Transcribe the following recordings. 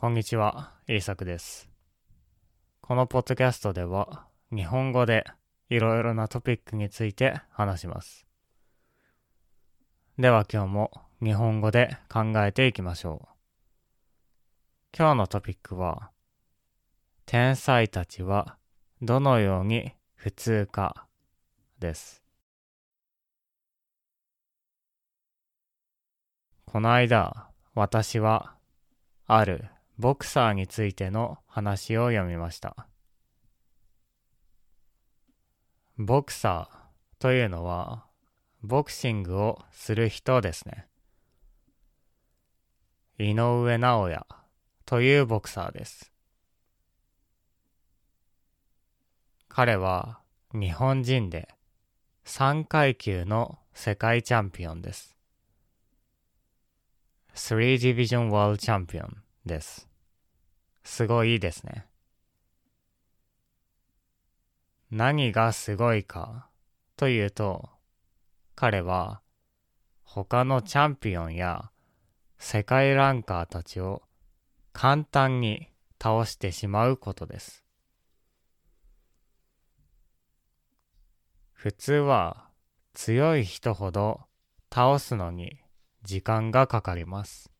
こんにちは、イーサクです。このポッドキャストでは、日本語でいろいろなトピックについて話します。では今日も日本語で考えていきましょう。今日のトピックは、天才たちはどのように普通かです。この間、私はあるボクサーについての話を読みました。ボクサーというのは、ボクシングをする人ですね。井上尚弥というボクサーです。彼は日本人で3階級の世界チャンピオンです。3 Division World Champion です。すごいですね。何がすごいかというと、彼は他のチャンピオンや世界ランカーたちを簡単に倒してしまうことです。普通は強い人ほど倒すのに時間がかかります。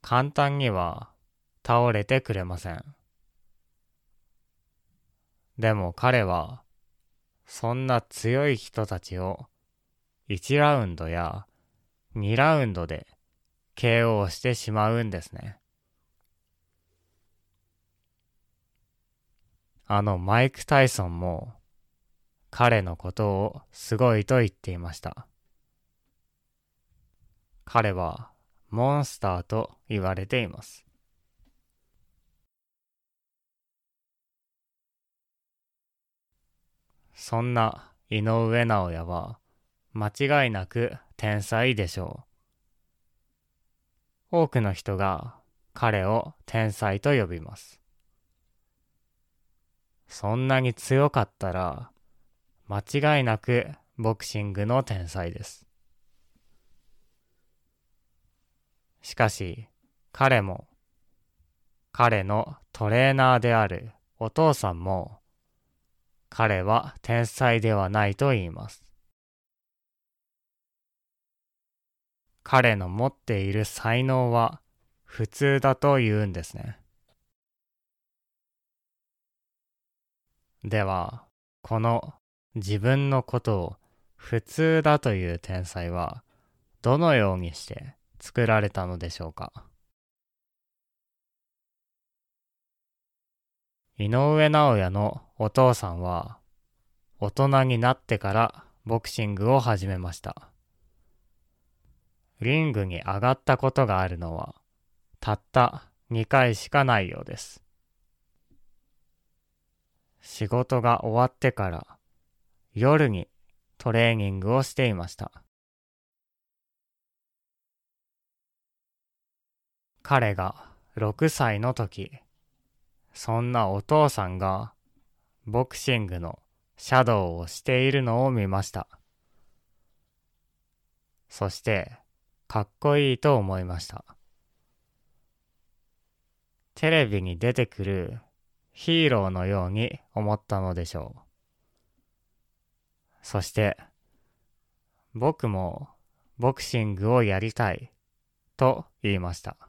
簡単には倒れてくれません。でも彼はそんな強い人たちを1ラウンドや2ラウンドで KO してしまうんですね。あのマイク・タイソンも彼のことをすごいと言っていました。彼はモンスターと言われています。そんな井上尚弥は間違いなく天才でしょう。多くの人が彼を天才と呼びます。そんなに強かったら間違いなくボクシングの天才です。しかし、彼も、彼のトレーナーであるお父さんも、彼は天才ではないと言います。彼の持っている才能は普通だと言うんですね。では、この自分のことを普通だという天才はどのようにして作られたのでしょうか？井上尚弥のお父さんは大人になってからボクシングを始めました。リングに上がったことがあるのはたった2回しかないようです。仕事が終わってから夜にトレーニングをしていました。彼が6歳の時、そんなお父さんがボクシングのシャドウをしているのを見ました。そして、かっこいいと思いました。テレビに出てくるヒーローのように思ったのでしょう。そして、僕もボクシングをやりたいと言いました。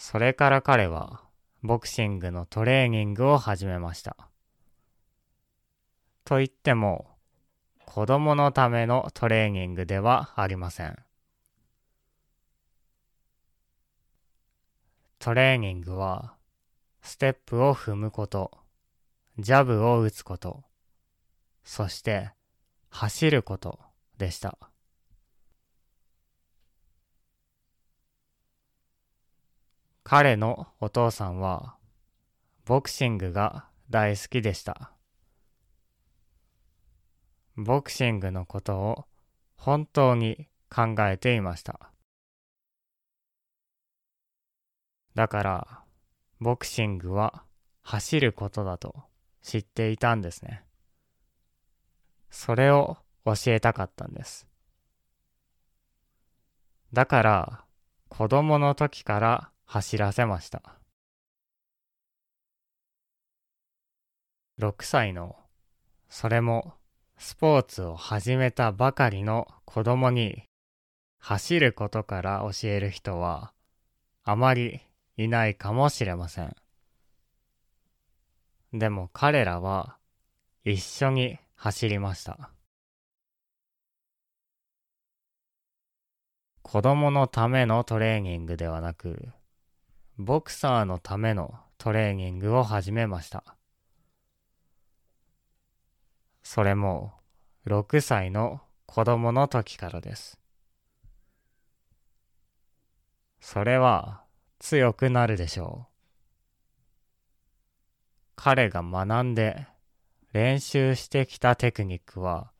それから彼はボクシングのトレーニングを始めました。と言っても子供のためのトレーニングではありません。トレーニングはステップを踏むこと、ジャブを打つこと、そして走ることでした。彼のお父さんはボクシングが大好きでした。ボクシングのことを本当に考えていました。だから、ボクシングは走ることだと知っていたんですね。それを教えたかったんです。だから子供の時から走らせました。6歳の、それもスポーツを始めたばかりの子供に走ることから教える人はあまりいないかもしれません。でも彼らは一緒に走りました。子供のためのトレーニングではなく、ボクサーのためのトレーニングを始めました。それも6歳の子供の時からです。それは強くなるでしょう。彼が学んで練習してきたテクニックは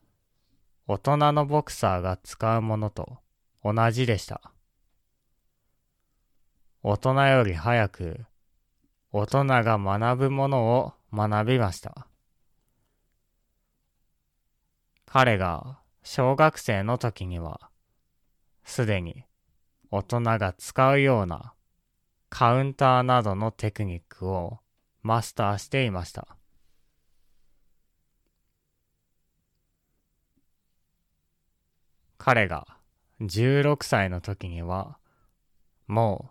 大人のボクサーが使うものと同じでした。大人より早く大人が学ぶものを学びました。彼が小学生の時にはすでに大人が使うようなカウンターなどのテクニックをマスターしていました。彼が16歳の時にはもう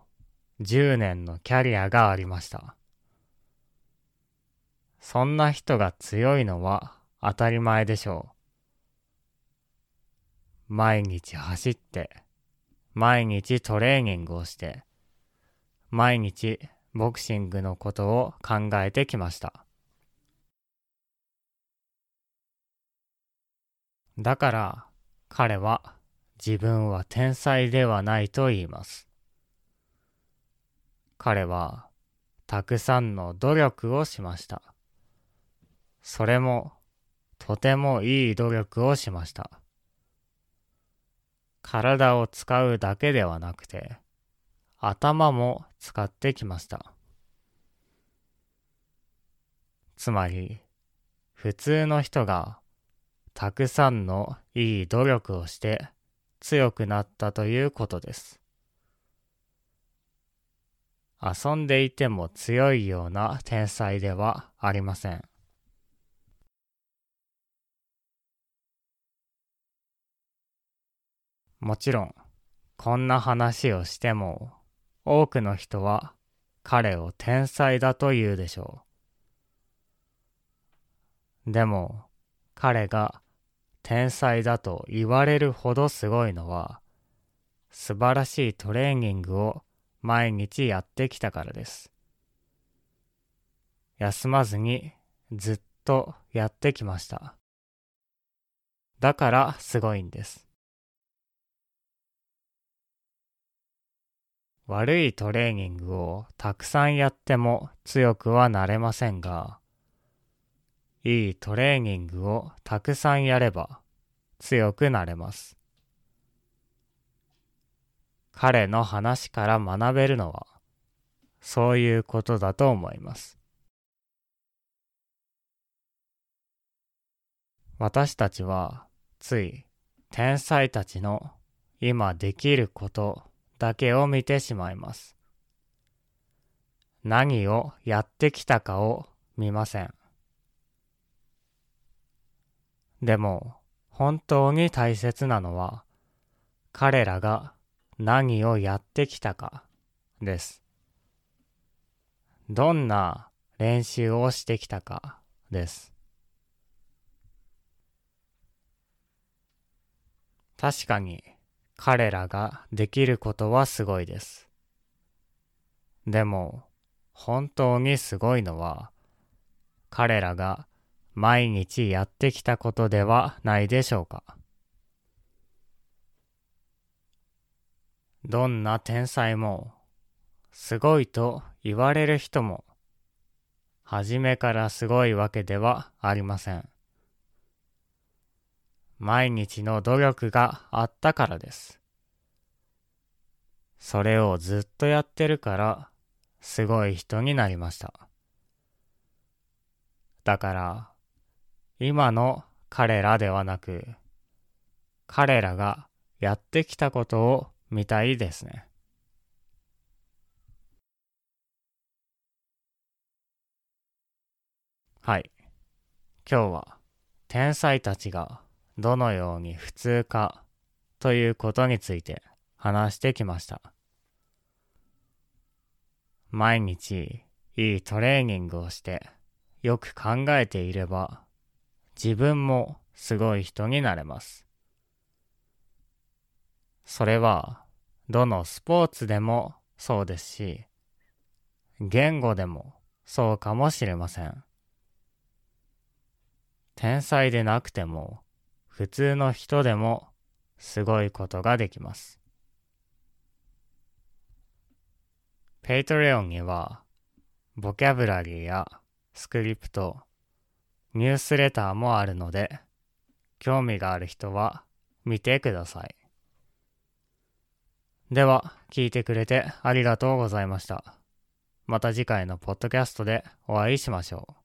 10年のキャリアがありました。そんな人が強いのは当たり前でしょう。毎日走って、毎日トレーニングをして、毎日ボクシングのことを考えてきました。だから彼は自分は天才ではないと言います。彼はたくさんの努力をしました。それもとてもいい努力をしました。体を使うだけではなくて、頭も使ってきました。つまり、普通の人がたくさんのいい努力をして強くなったということです。遊んでいても強いような天才ではありません。もちろん、こんな話をしても多くの人は彼を天才だと言うでしょう。でも彼が天才だと言われるほどすごいのは素晴らしいトレーニングを毎日やってきたからです。休まずにずっとやってきました。だからすごいんです。悪いトレーニングをたくさんやっても強くはなれませんが、いいトレーニングをたくさんやれば強くなれます。彼の話から学べるのはそういうことだと思います。私たちはつい天才たちの今できることだけを見てしまいます。何をやってきたかを見ません。でも、本当に大切なのは、彼らが何をやってきたかです。どんな練習をしてきたかです。確かに彼らができることはすごいです。でも、本当にすごいのは、彼らが毎日やってきたことではないでしょうか。どんな天才も、すごいと言われる人も、初めからすごいわけではありません。毎日の努力があったからです。それをずっとやってるから、すごい人になりました。だから、今の彼らではなく、彼らがやってきたことをみたいですね。はい。今日は天才たちがどのように普通かということについて話してきました。毎日いいトレーニングをしてよく考えていれば自分もすごい人になれます。それはどのスポーツでもそうですし言語でもそうかもしれません。天才でなくても普通の人でもすごいことができます。 Patreon にはボキャブラリーやスクリプト、ニュースレターもあるので興味がある人は見てください。では、聞いてくれてありがとうございました。また次回のポッドキャストでお会いしましょう。